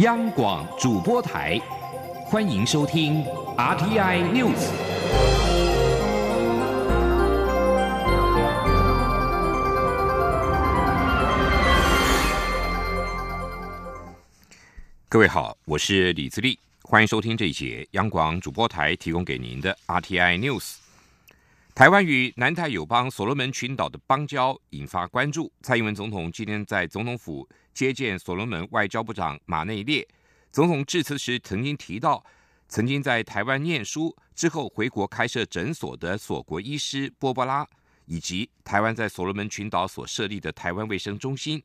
央广主播台，欢迎收听 RTI News。各位好，我是李自立，欢迎收听这一节央广主播台提供给您的 RTI News。台湾与南太友邦所罗门群岛的邦交引发关注。蔡英文总统今天在总统府接见所罗门外交部长马内列。总统致辞时曾经提到，曾经在台湾念书之后回国开设诊所的锁国医师波波拉，以及台湾在所罗门群岛所设立的台湾卫生中心。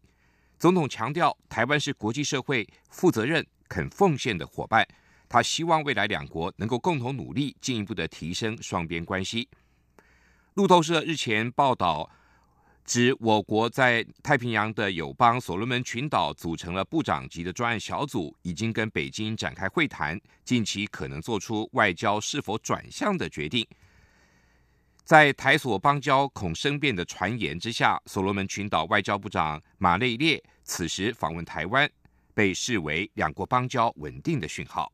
总统强调，台湾是国际社会负责任、肯奉献的伙伴。他希望未来两国能够共同努力，进一步的提升双边关系。路透社日前报道。指我国在太平洋的友邦所罗门群岛组成了部长级的专案小组，已经跟北京展开会谈，近期可能做出外交是否转向的决定。在台所邦交恐生变的传言之下，所罗门群岛外交部长马内列此时访问台湾，被视为两国邦交稳定的讯号。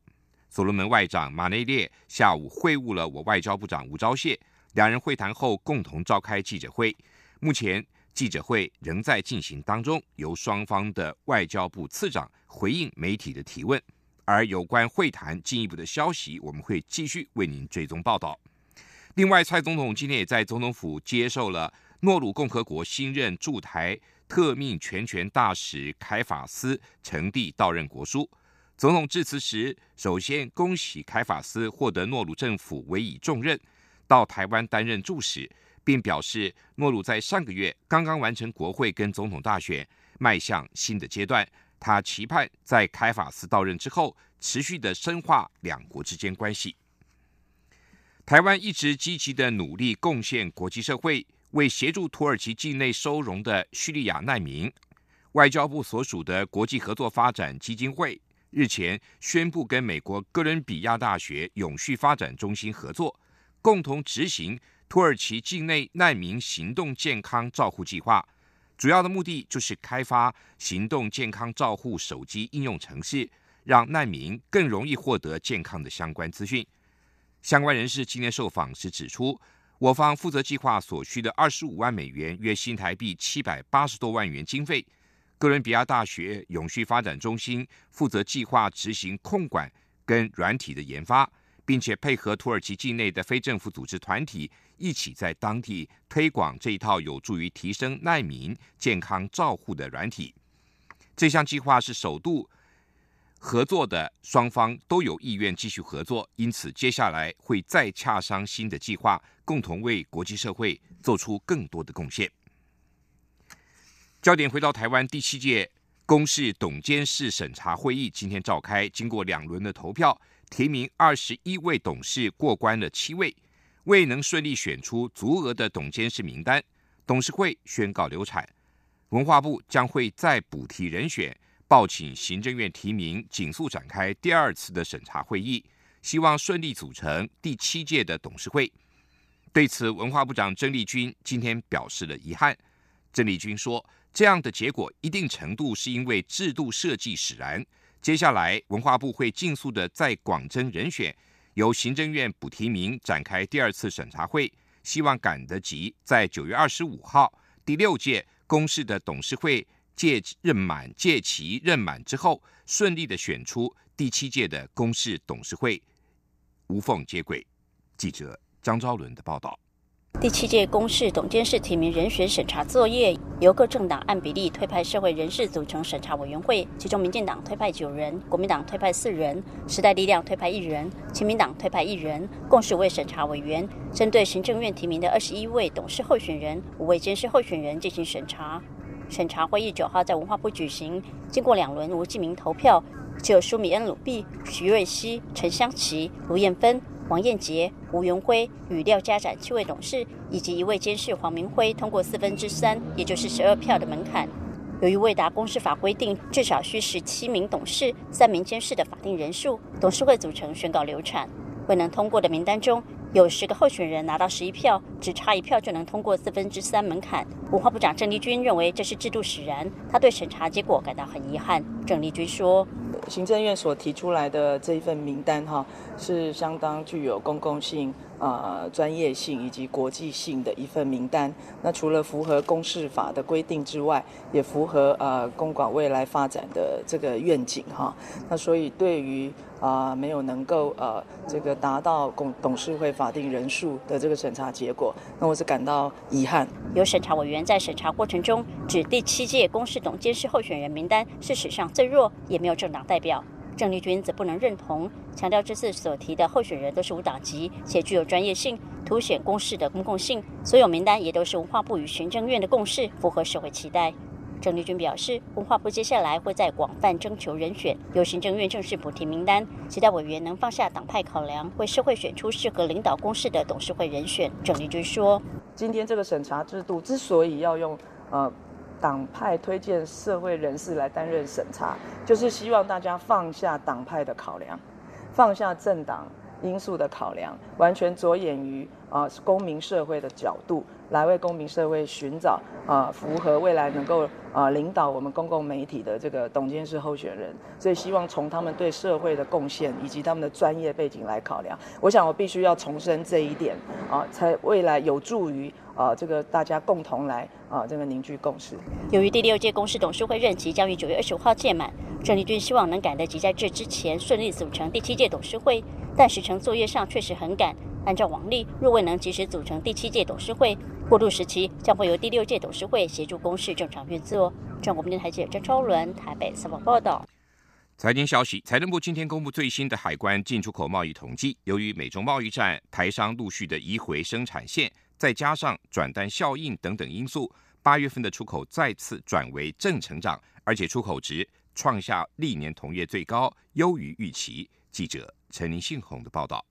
所罗门外长马内列下午会晤了我外交部长吴钊燮，两人会谈后共同召开记者会。目前记者会仍在进行当中，由双方的外交部次长回应媒体的提问。而有关会谈进一步的消息，我们会继续为您追踪报道。另外，蔡总统今天也在总统府接受了诺鲁共和国新任驻台特命全权大使凯法斯呈递到任国书。总统致辞时，首先恭喜凯法斯获得诺鲁政府委以重任，到台湾担任驻使。并表示，诺鲁在上个月刚刚完成国会跟总统大选，迈向新的阶段。他期盼在开法斯到任之后，持续的深化两国之间关系。台湾一直积极的努力贡献国际社会，为协助土耳其境内收容的叙利亚难民。外交部所属的国际合作发展基金会日前宣布，跟美国哥伦比亚大学永续发展中心合作，共同执行。土耳其境内难民行动健康照护计划，主要的目的就是开发行动健康照护手机应用程式，让难民更容易获得健康的相关资讯。相关人士今天受访时指出，我方负责计划所需的二十五万美元（约新台币七百八十多万元）经费，哥伦比亚大学永续发展中心负责计划执行控管跟软体的研发。并且配合土耳其境内的非政府组织团体，一起在当地推广这一套有助于提升难民健康照护的软体。这项计划是首度合作的，双方都有意愿继续合作，因此接下来会再洽商新的计划，共同为国际社会做出更多的贡献。焦点回到台湾第七届公视董监事审查会议今天召开，经过两轮的投票。提名二十一位董事过关了七位，未能顺利选出足额的董监事名单，董事会宣告流产。文化部将会再补提人选，报请行政院提名，紧速展开第二次的审查会议，希望顺利组成第七届的董事会。对此，文化部长郑丽君今天表示了遗憾。郑丽君说：“这样的结果一定程度是因为制度设计使然。”接下来，文化部会尽速的在广征人选，由行政院补提名，展开第二次审查会，希望赶得及在九月二十五号第六届公示的董事会届任满届期任满之后，顺利的选出第七届的公示董事会，无缝接轨。记者张昭伦的报道。第七届公示董监事提名人选审查作业，由各政党按比例推派社会人士组成审查委员会，其中民进党推派九人，国民党推派四人，时代力量推派一人，亲民党推派一人，共十位审查委员，针对行政院提名的二十一位董事候选人、五位监事候选人进行审查。审查会议九号在文化部举行，经过两轮无记名投票，只有舒米恩·鲁毕、徐瑞熙、陈香琪、卢燕芬。王彦杰、吴元辉与廖家展七位董事以及一位监事黄明辉通过四分之三，也就是十二票的门槛。由于未达公司法规定至少需十七名董事、三名监事的法定人数，董事会组成宣告流产。未能通过的名单中有十个候选人拿到十一票，只差一票就能通过四分之三门槛。文化部长郑丽君认为这是制度使然，他对审查结果感到很遗憾。郑丽君说。行政院所提出来的这一份名单哈，是相当具有公共性、呃专业性以及国际性的一份名单。那除了符合公示法的规定之外，也符合呃公馆未来发展的这个愿景哈。那所以对于啊没有能够呃这个达到公董事会法定人数的这个审查结果，那我是感到遗憾。有审查委员在审查过程中指，第七届公示董监事候选人名单是史上最弱，也没有政党代表。郑丽君则不能认同，强调这次所提的候选人都是无党籍，且具有专业性，凸显公示的公共性。所有名单也都是文化部与行政院的共识，符合社会期待。郑丽君表示，文化部接下来会在广泛征求人选，由行政院正式补提名单，期待委员能放下党派考量，为社会选出适合领导公事的董事会人选。郑丽君说：“今天这个审查制度之所以要用呃党派推荐社会人士来担任审查，就是希望大家放下党派的考量，放下政党因素的考量，完全着眼于啊公民社会的角度。”来为公民社会寻找啊符合未来能够啊领导我们公共媒体的这个董监事候选人，所以希望从他们对社会的贡献以及他们的专业背景来考量。我想我必须要重申这一点啊，才未来有助于啊这个大家共同来啊这个凝聚共识。由于第六届公司董事会任期将于九月二十五号届满，郑丽君希望能赶得及在这之前顺利组成第七届董事会，但时程作业上确实很赶。按照往例，若未能及时组成第七届董事会，过渡时期将会由第六届董事会协助公司正常运作。中国电台记者张超伦台北采访报道。财经消息：财政部今天公布最新的海关进出口贸易统计，由于美中贸易战，台商陆续的移回生产线，再加上转单效应等等因素，八月份的出口再次转为正成长，而且出口值创下历年同月最高，优于预期。记者陈林信宏的报道。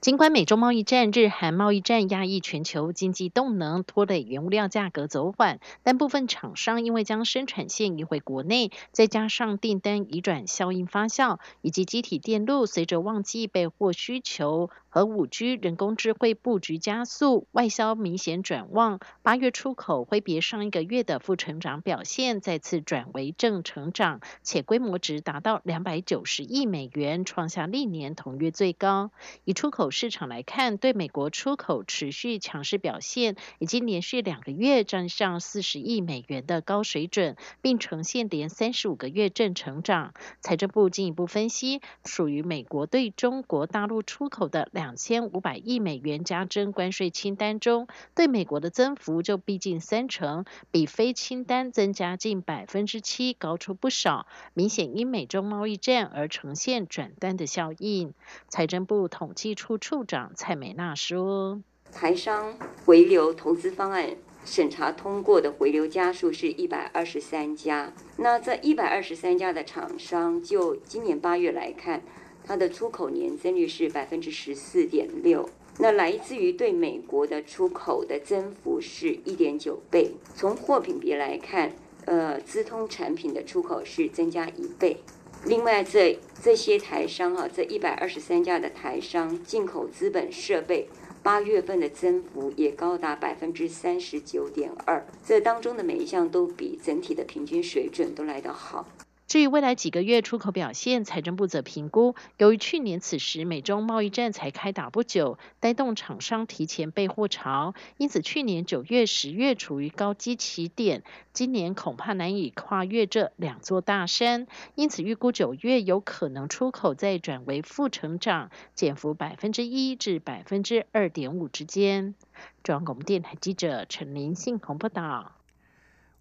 尽管美中贸易战、日韩贸易战压抑全球经济动能，拖累原物料价格走缓，但部分厂商因为将生产线移回国内，再加上订单移转效应发酵，以及机体电路随着旺季备货需求。和五 G 人工智慧布局加速，外销明显转旺。八月出口挥别上一个月的负成长表现，再次转为正成长，且规模值达到两百九十亿美元，创下历年同月最高。以出口市场来看，对美国出口持续强势表现，已经连续两个月站上四十亿美元的高水准，并呈现连三十五个月正成长。财政部进一步分析，属于美国对中国大陆出口的。两千五百亿美元加征关税清单中，对美国的增幅就逼近三成，比非清单增加近百分之七高出不少，明显因美中贸易战而呈现转单的效应。财政部统计处处长蔡美娜说：“台商回流投资方案审查通过的回流家数是一百二十三家，那这一百二十三家的厂商，就今年八月来看。”它的出口年增率是百分之十四点六，那来自于对美国的出口的增幅是一点九倍。从货品别来看，呃，资通产品的出口是增加一倍。另外，这这些台商哈，这一百二十三家的台商进口资本设备，八月份的增幅也高达百分之三十九点二。这当中的每一项都比整体的平均水准都来得好。至于未来几个月出口表现，财政部则评估，由于去年此时美中贸易战才开打不久，带动厂商提前备货潮，因此去年九月、十月处于高基起点，今年恐怕难以跨越这两座大山，因此预估九月有可能出口再转为负成长，减幅百分之一至百分之二点五之间。中央广播电台记者陈林信鸿报道。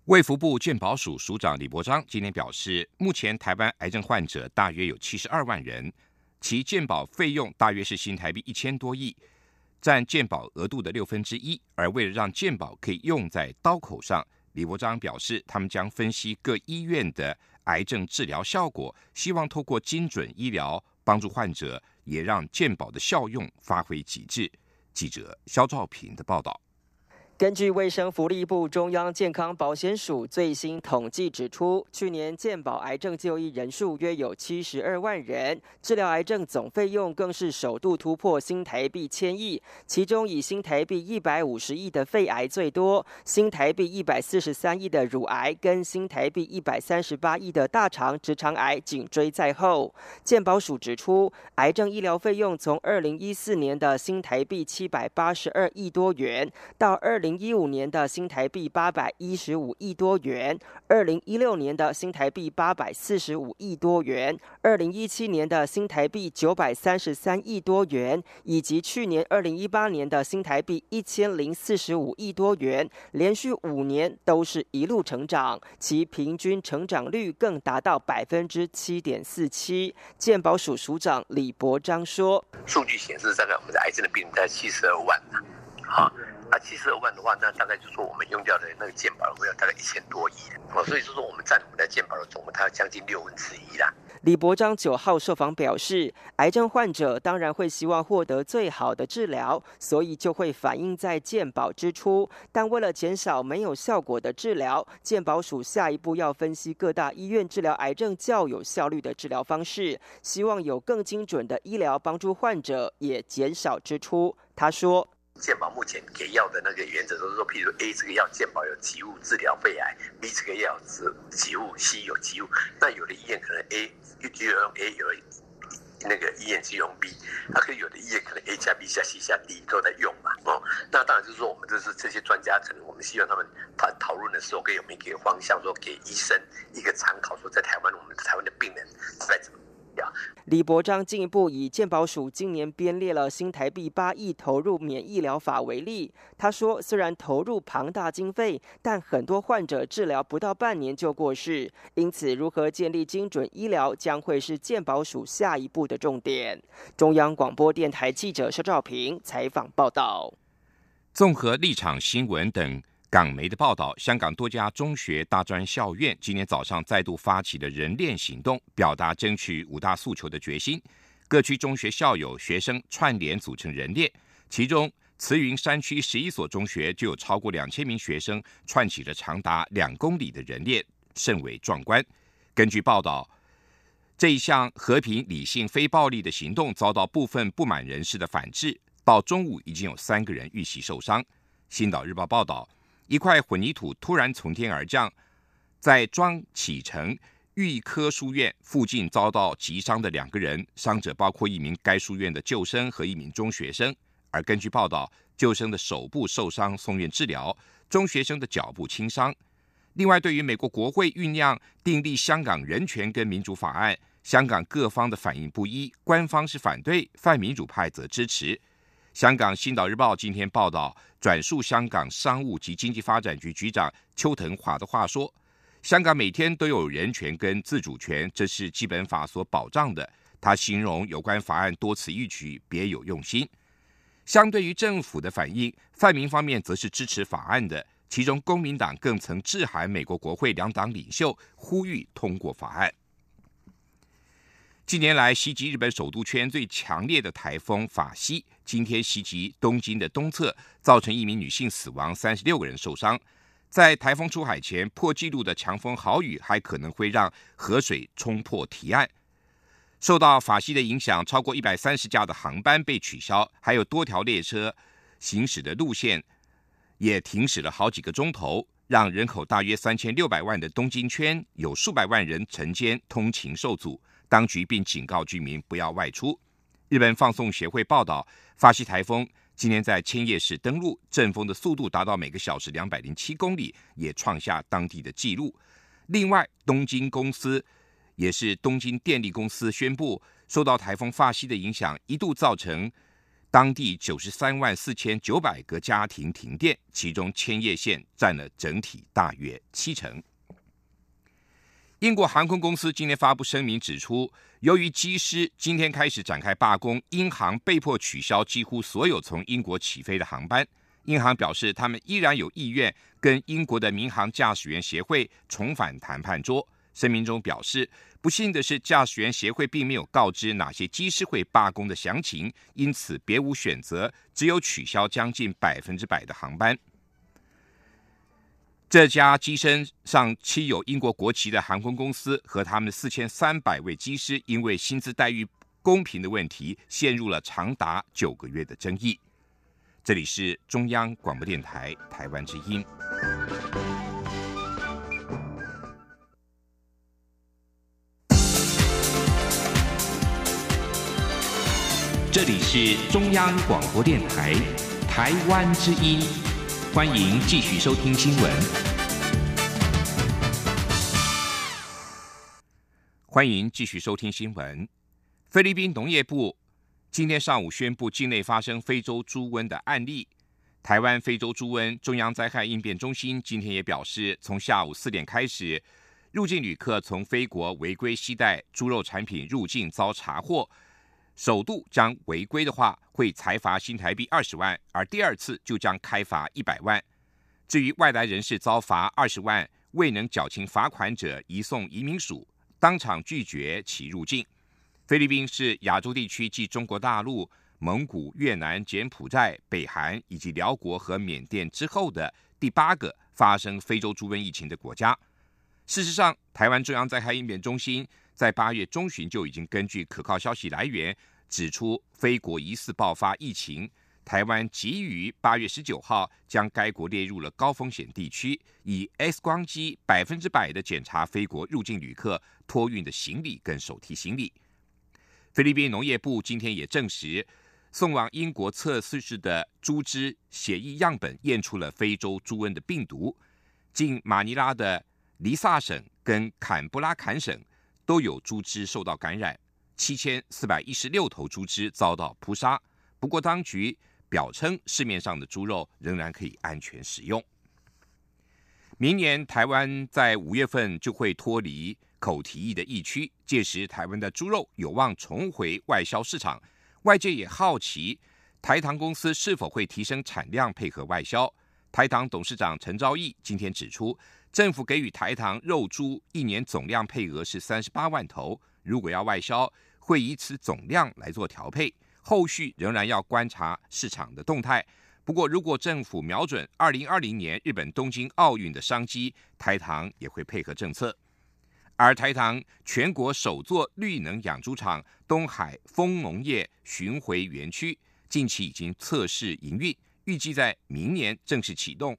卫福部健保署署长李伯章今天表示，目前台湾癌症患者大约有七十二万人，其健保费用大约是新台币一千多亿，占健保额度的六分之一。而为了让健保可以用在刀口上，李伯章表示，他们将分析各医院的癌症治疗效果，希望透过精准医疗帮助患者，也让健保的效用发挥极致。记者肖兆平的报道。根据卫生福利部中央健康保险署最新统计指出，去年健保癌症就医人数约有七十二万人，治疗癌症总费用更是首度突破新台币千亿，其中以新台币一百五十亿的肺癌最多，新台币一百四十三亿的乳癌跟新台币一百三十八亿的大肠直肠癌紧追在后。健保署指出，癌症医疗费用从二零一四年的新台币七百八十二亿多元，到二零。零一五年的新台币八百一十五亿多元，二零一六年的新台币八百四十五亿多元，二零一七年的新台币九百三十三亿多元，以及去年二零一八年的新台币一千零四十五亿多元，连续五年都是一路成长，其平均成长率更达到百分之七点四七。健保署署长李博章说：“数据显示，大概我们的癌症的病人在七十二万呢，好。”啊，七十二万的话，那大概就是说我们用掉的那个健保的费用大概一千多亿哦，所以就说我们占我们的健保的总额，它将近六分之一啦。李博章九号受访表示，癌症患者当然会希望获得最好的治疗，所以就会反映在健保支出。但为了减少没有效果的治疗，健保署下一步要分析各大医院治疗癌症较有效率的治疗方式，希望有更精准的医疗帮助患者，也减少支出。他说。健保目前给药的那个原则都是说，譬如 A 这个药健保有给物治疗肺癌，B 这个药是给物，C 有给物。那有的医院可能 A 就用 A，有那个医院只用 B，那可有的医院可能 A 加 B 加 C 加 D 都在用嘛。哦，那当然就是说，我们这是这些专家，可能我们希望他们他讨论的时候，可以有一个方向，说给医生一个参考，说在台湾我们台湾的病人在怎么。李博章进一步以健保署今年编列了新台币八亿投入免疫疗法为例，他说，虽然投入庞大经费，但很多患者治疗不到半年就过世，因此如何建立精准医疗将会是健保署下一步的重点。中央广播电台记者肖兆平采访报道。综合立场新闻等。港媒的报道，香港多家中学、大专校院今天早上再度发起了人链行动，表达争取五大诉求的决心。各区中学校友、学生串联组成人链，其中慈云山区十一所中学就有超过两千名学生串起了长达两公里的人链，甚为壮观。根据报道，这一项和平、理性、非暴力的行动遭到部分不满人士的反制，到中午已经有三个人遇袭受伤。星岛日报报道。一块混凝土突然从天而降，在庄启成预科书院附近遭到击伤的两个人，伤者包括一名该书院的旧生和一名中学生。而根据报道，旧生的手部受伤送院治疗，中学生的脚部轻伤。另外，对于美国国会酝酿订立香港人权跟民主法案，香港各方的反应不一，官方是反对，泛民主派则支持。香港《星岛日报》今天报道，转述香港商务及经济发展局局长邱腾华的话说：“香港每天都有人权跟自主权，这是基本法所保障的。”他形容有关法案多此一举，别有用心。相对于政府的反应，泛民方面则是支持法案的，其中公民党更曾致函美国国会两党领袖，呼吁通过法案。近年来袭击日本首都圈最强烈的台风法西，今天袭击东京的东侧，造成一名女性死亡，三十六个人受伤。在台风出海前破纪录的强风豪雨，还可能会让河水冲破堤岸。受到法西的影响，超过一百三十架的航班被取消，还有多条列车行驶的路线也停驶了好几个钟头，让人口大约三千六百万的东京圈有数百万人晨间通勤受阻。当局并警告居民不要外出。日本放送协会报道，发西台风今天在千叶市登陆，阵风的速度达到每个小时两百零七公里，也创下当地的纪录。另外，东京公司也是东京电力公司宣布，受到台风发西的影响，一度造成当地九十三万四千九百个家庭停电，其中千叶县占了整体大约七成。英国航空公司今天发布声明指出，由于机师今天开始展开罢工，英航被迫取消几乎所有从英国起飞的航班。英航表示，他们依然有意愿跟英国的民航驾驶员协会重返谈判桌。声明中表示，不幸的是，驾驶员协会并没有告知哪些机师会罢工的详情，因此别无选择，只有取消将近百分之百的航班。这家机身上漆有英国国旗的航空公司和他们四千三百位机师，因为薪资待遇公平的问题，陷入了长达九个月的争议。这里是中央广播电台台湾之音。这里是中央广播电台台湾之音。欢迎继续收听新闻。欢迎继续收听新闻。菲律宾农业部今天上午宣布境内发生非洲猪瘟的案例。台湾非洲猪瘟中央灾害应变中心今天也表示，从下午四点开始，入境旅客从非国违规携带猪肉产品入境遭查获。首度将违规的话，会裁罚新台币二十万；而第二次就将开罚一百万。至于外来人士遭罚二十万未能缴清罚款者，移送移民署，当场拒绝其入境。菲律宾是亚洲地区继中国大陆、蒙古、越南、柬埔寨、北韩以及辽国和缅甸之后的第八个发生非洲猪瘟疫情的国家。事实上，台湾中央灾害应变中心。在八月中旬就已经根据可靠消息来源指出，非国疑似爆发疫情。台湾急于八月十九号将该国列入了高风险地区，以 X 光机百分之百的检查非国入境旅客托运的行李跟手提行李。菲律宾农业部今天也证实，送往英国测试室的猪只血液样本验出了非洲猪瘟的病毒。近马尼拉的黎萨省跟坎布拉坎省。都有猪只受到感染，七千四百一十六头猪只遭到扑杀。不过，当局表称市面上的猪肉仍然可以安全食用。明年台湾在五月份就会脱离口蹄疫的疫区，届时台湾的猪肉有望重回外销市场。外界也好奇台糖公司是否会提升产量配合外销。台糖董事长陈昭义今天指出。政府给予台糖肉猪一年总量配额是三十八万头，如果要外销，会以此总量来做调配。后续仍然要观察市场的动态。不过，如果政府瞄准二零二零年日本东京奥运的商机，台糖也会配合政策。而台糖全国首座绿能养猪场东海丰农业巡回园区，近期已经测试营运，预计在明年正式启动。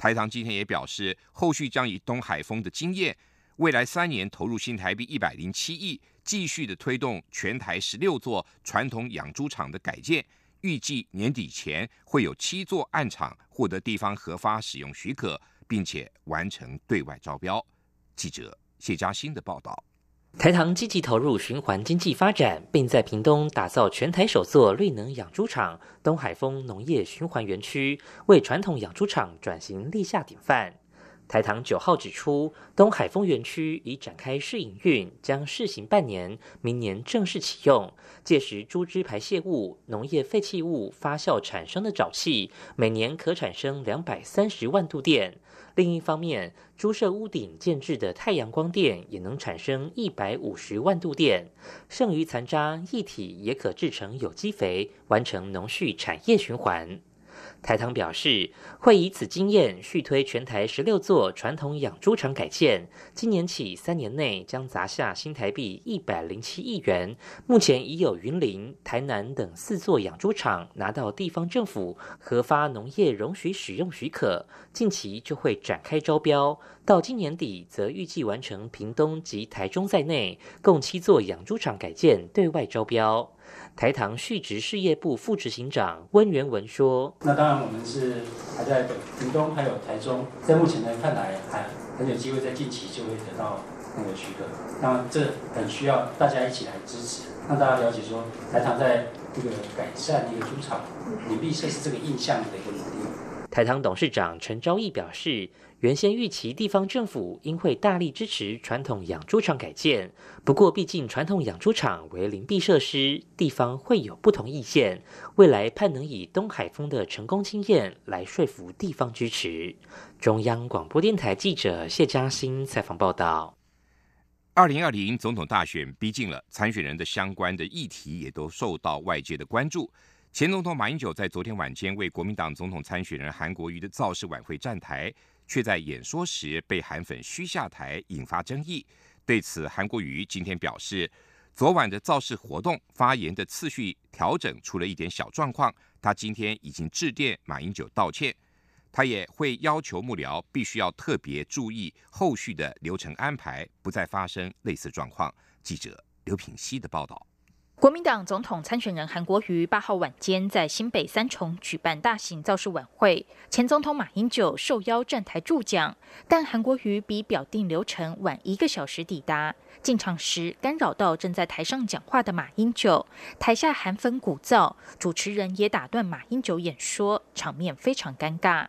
台糖今天也表示，后续将以东海丰的经验，未来三年投入新台币一百零七亿，继续的推动全台十六座传统养猪场的改建，预计年底前会有七座暗场获得地方核发使用许可，并且完成对外招标。记者谢嘉欣的报道。台糖积极投入循环经济发展，并在屏东打造全台首座绿能养猪场——东海丰农业循环园区，为传统养猪场转型立下典范。台糖九号指出，东海丰园区已展开试营运，将试行半年，明年正式启用。届时，猪只排泄物、农业废弃物发酵产生的沼气，每年可产生两百三十万度电。另一方面，猪舍屋顶建制的太阳光电也能产生一百五十万度电，剩余残渣一体也可制成有机肥，完成农畜产业循环。台糖表示，会以此经验续推全台十六座传统养猪场改建，今年起三年内将砸下新台币一百零七亿元。目前已有云林、台南等四座养猪场拿到地方政府核发农业容许使用许可，近期就会展开招标。到今年底，则预计完成屏东及台中在内共七座养猪场改建对外招标。台糖续职事业部副执行长温元文说：“那当然，我们是还在屏东还有台中，在目前来看来，还很有机会在近期就会得到那个许可。那这很需要大家一起来支持，让大家了解说台糖在这个改善一个猪场、隐蔽设施这个印象的一个努力。”台糖董事长陈昭义表示。原先预期地方政府应会大力支持传统养猪场改建，不过毕竟传统养猪场为灵璧设施，地方会有不同意见。未来盼能以东海丰的成功经验来说服地方支持。中央广播电台记者谢嘉欣采访报道。二零二零总统大选逼近了，参选人的相关的议题也都受到外界的关注。前总统马英九在昨天晚间为国民党总统参选人韩国瑜的造势晚会站台。却在演说时被韩粉嘘下台，引发争议。对此，韩国瑜今天表示，昨晚的造势活动发言的次序调整出了一点小状况，他今天已经致电马英九道歉。他也会要求幕僚必须要特别注意后续的流程安排，不再发生类似状况。记者刘品希的报道。国民党总统参选人韩国瑜八号晚间在新北三重举办大型造势晚会，前总统马英九受邀站台助讲，但韩国瑜比表定流程晚一个小时抵达，进场时干扰到正在台上讲话的马英九，台下韩粉鼓噪，主持人也打断马英九演说，场面非常尴尬。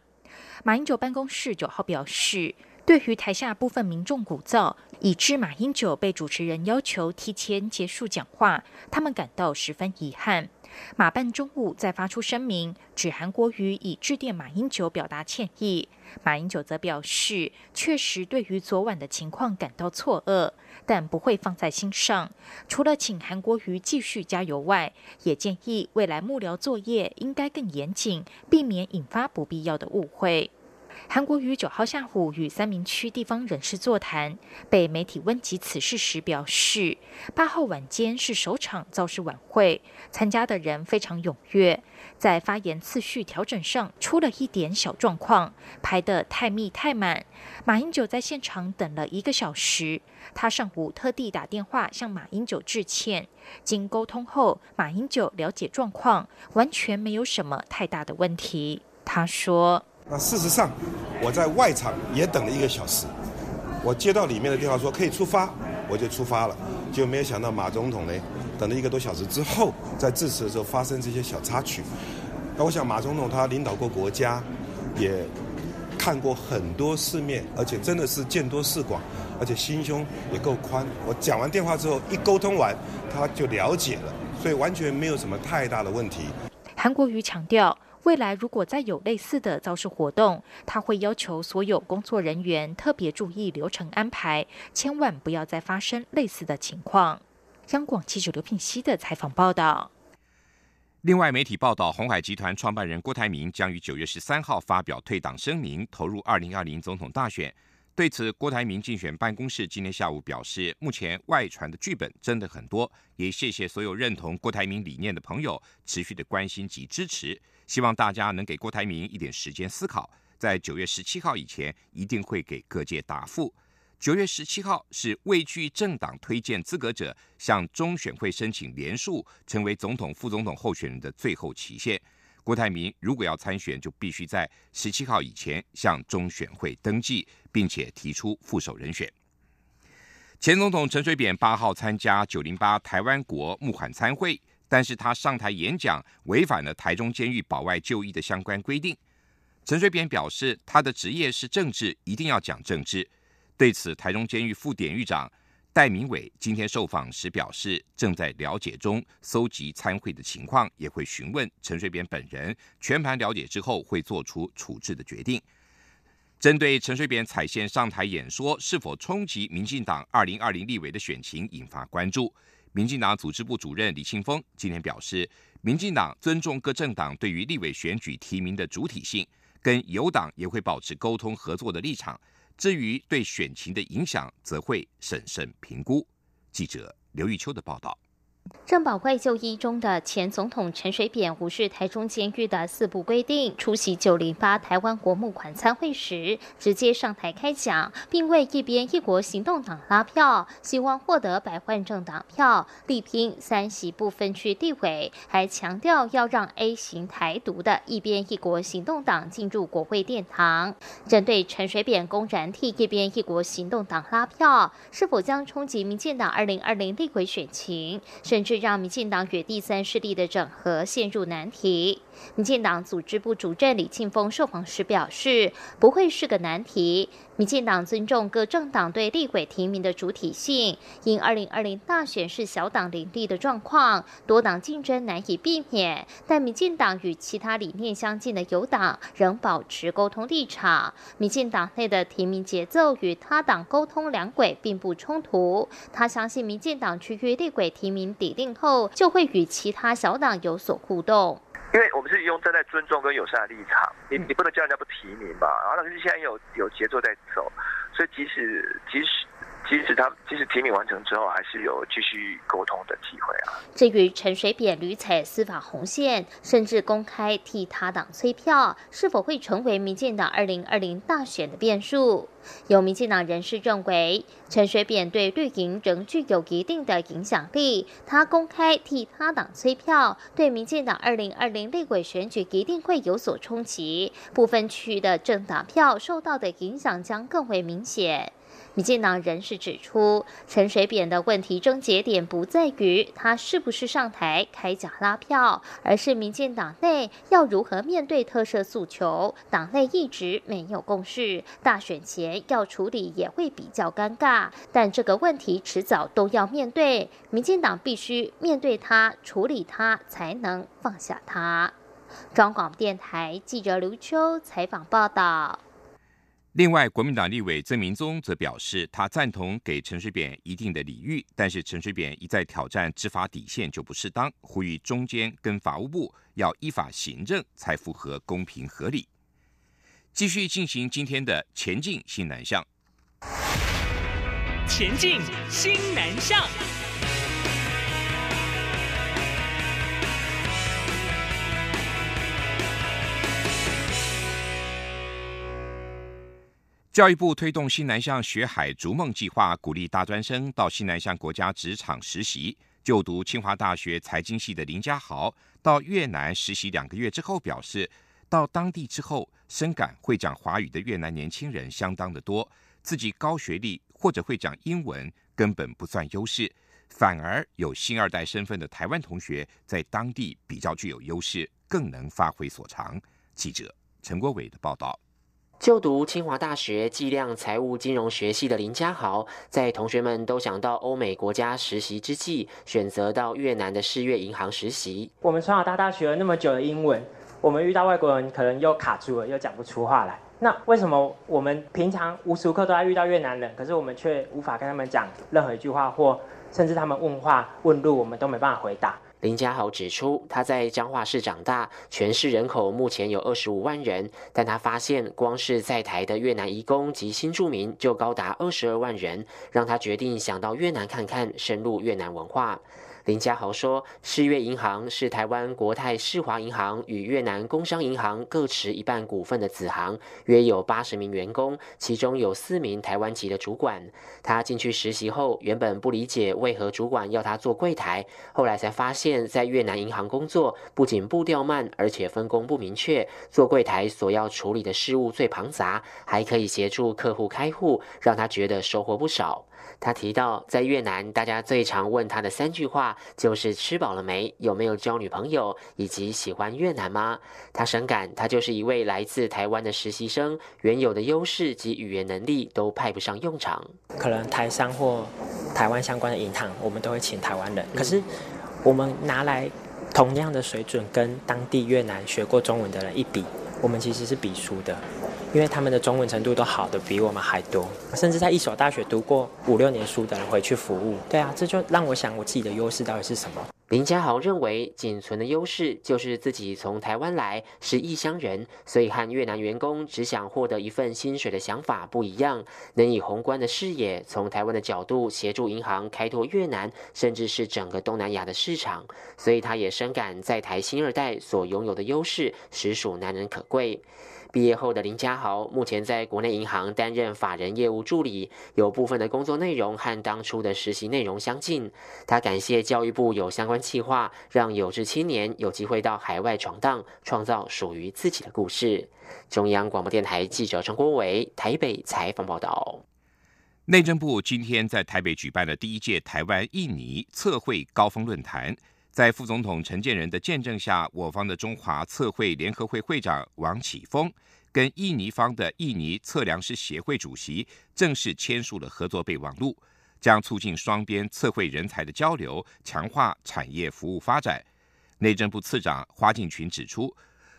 马英九办公室九号表示，对于台下部分民众鼓噪，以致马英九被主持人要求提前结束讲话，他们感到十分遗憾。马办中午再发出声明，指韩国瑜已致电马英九表达歉意。马英九则表示，确实对于昨晚的情况感到错愕，但不会放在心上。除了请韩国瑜继续加油外，也建议未来幕僚作业应该更严谨，避免引发不必要的误会。韩国瑜九号下午与三明区地方人士座谈，被媒体问及此事时表示，八号晚间是首场造势晚会，参加的人非常踊跃，在发言次序调整上出了一点小状况，排得太密太满。马英九在现场等了一个小时，他上午特地打电话向马英九致歉，经沟通后，马英九了解状况，完全没有什么太大的问题。他说。那事实上，我在外场也等了一个小时。我接到里面的电话说可以出发，我就出发了。就没有想到马总统呢，等了一个多小时之后，在致辞的时候发生这些小插曲。那我想马总统他领导过国家，也看过很多世面，而且真的是见多识广，而且心胸也够宽。我讲完电话之后，一沟通完，他就了解了，所以完全没有什么太大的问题。韩国瑜强调。未来如果再有类似的造势活动，他会要求所有工作人员特别注意流程安排，千万不要再发生类似的情况。央广记者刘品熙的采访报道。另外，媒体报道，红海集团创办人郭台铭将于九月十三号发表退党声明，投入二零二零总统大选。对此，郭台铭竞选办公室今天下午表示，目前外传的剧本真的很多，也谢谢所有认同郭台铭理念的朋友持续的关心及支持。希望大家能给郭台铭一点时间思考，在九月十七号以前一定会给各界答复。九月十七号是未具政党推荐资格者向中选会申请连署成为总统、副总统候选人的最后期限。郭台铭如果要参选，就必须在十七号以前向中选会登记，并且提出副手人选。前总统陈水扁八号参加九零八台湾国募款参会。但是他上台演讲违反了台中监狱保外就医的相关规定。陈水扁表示，他的职业是政治，一定要讲政治。对此，台中监狱副典狱长戴明伟今天受访时表示，正在了解中，搜集参会的情况，也会询问陈水扁本人，全盘了解之后会做出处置的决定。针对陈水扁踩线上台演说是否冲击民进党二零二零立委的选情，引发关注。民进党组织部主任李庆峰今天表示，民进党尊重各政党对于立委选举提名的主体性，跟友党也会保持沟通合作的立场。至于对选情的影响，则会审慎评估。记者刘玉秋的报道。正保外就医中的前总统陈水扁无视台中监狱的四部规定，出席九零八台湾国募款参会时，直接上台开讲，并为一边一国行动党拉票，希望获得百万政党票，力拼三席不分区地位，还强调要让 A 型台独的一边一国行动党进入国会殿堂。针对陈水扁公然替一边一国行动党拉票，是否将冲击民进党二零二零立委选情？甚至让民进党与第三势力的整合陷入难题。民进党组织部主任李庆峰受访时表示，不会是个难题。民进党尊重各政党对立委提名的主体性，因二零二零大选是小党林立的状况，多党竞争难以避免。但民进党与其他理念相近的友党仍保持沟通立场。民进党内的提名节奏与他党沟通两轨并不冲突。他相信民进党区域立委提名底定后，就会与其他小党有所互动。因为我们是用站在尊重跟友善的立场，你你不能叫人家不提名吧？然后但是现在有有节奏在走，所以即使即使。即使他即使提名完成之后，还是有继续沟通的机会啊。至于陈水扁屡踩司法红线，甚至公开替他党催票，是否会成为民进党二零二零大选的变数？有民进党人士认为，陈水扁对绿营仍具有一定的影响力，他公开替他党催票，对民进党二零二零立委选举一定会有所冲击，部分区域的政党票受到的影响将更为明显。民进党人士指出，陈水扁的问题症结点不在于他是不是上台开假拉票，而是民进党内要如何面对特色诉求。党内一直没有共识，大选前要处理也会比较尴尬。但这个问题迟早都要面对，民进党必须面对它、处理它，才能放下它。中广电台记者刘秋采访报道。另外，国民党立委曾明宗则表示，他赞同给陈水扁一定的礼遇，但是陈水扁一再挑战执法底线就不适当，呼吁中间跟法务部要依法行政才符合公平合理。继续进行今天的前进新南向，前进新南向。教育部推动新南向学海逐梦计划，鼓励大专生到新南向国家职场实习。就读清华大学财经系的林家豪到越南实习两个月之后，表示到当地之后，深感会讲华语的越南年轻人相当的多，自己高学历或者会讲英文根本不算优势，反而有新二代身份的台湾同学在当地比较具有优势，更能发挥所长。记者陈国伟的报道。就读清华大学计量财务金融学系的林家豪，在同学们都想到欧美国家实习之际，选择到越南的世越银行实习。我们从小到大学了那么久的英文，我们遇到外国人可能又卡住了，又讲不出话来。那为什么我们平常无时无刻都在遇到越南人，可是我们却无法跟他们讲任何一句话，或甚至他们问话问路，我们都没办法回答？林家豪指出，他在彰化市长大，全市人口目前有二十五万人，但他发现光是在台的越南移工及新住民就高达二十二万人，让他决定想到越南看看，深入越南文化。林家豪说：“世越银行是台湾国泰世华银行与越南工商银行各持一半股份的子行，约有八十名员工，其中有四名台湾籍的主管。他进去实习后，原本不理解为何主管要他做柜台，后来才发现，在越南银行工作不仅步调慢，而且分工不明确，做柜台所要处理的事务最庞杂，还可以协助客户开户，让他觉得收获不少。”他提到，在越南，大家最常问他的三句话就是“吃饱了没”“有没有交女朋友”以及“喜欢越南吗”。他深感，他就是一位来自台湾的实习生，原有的优势及语言能力都派不上用场。可能台商或台湾相关的银行，我们都会请台湾人，可是我们拿来同样的水准，跟当地越南学过中文的人一比，我们其实是比输的。因为他们的中文程度都好的比我们还多，甚至在一所大学读过五六年书的人回去服务。对啊，这就让我想我自己的优势到底是什么？林家豪认为，仅存的优势就是自己从台湾来，是异乡人，所以和越南员工只想获得一份薪水的想法不一样。能以宏观的视野，从台湾的角度协助银行开拓越南，甚至是整个东南亚的市场。所以他也深感在台新二代所拥有的优势，实属难能可贵。毕业后的林家豪，目前在国内银行担任法人业务助理，有部分的工作内容和当初的实习内容相近。他感谢教育部有相关计划，让有志青年有机会到海外闯荡，创造属于自己的故事。中央广播电台记者陈国伟台北采访报道。内政部今天在台北举办了第一届台湾印尼测绘高峰论坛。在副总统陈建仁的见证下，我方的中华测绘联合会会长王启峰跟印尼方的印尼测量师协会主席正式签署了合作备忘录，将促进双边测绘人才的交流，强化产业服务发展。内政部次长花敬群指出，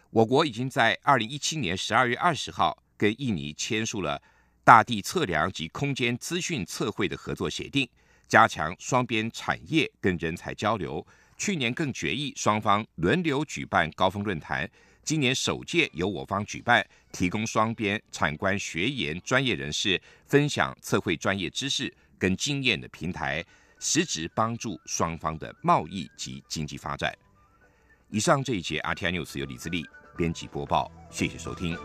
我国已经在二零一七年十二月二十号跟印尼签署了大地测量及空间资讯测绘的合作协定，加强双边产业跟人才交流。去年更决议双方轮流举办高峰论坛，今年首届由我方举办，提供双边产官学研专业人士分享测绘专业知识跟经验的平台，实质帮助双方的贸易及经济发展。以上这一节 RTI News 由李自力编辑播报，谢谢收听。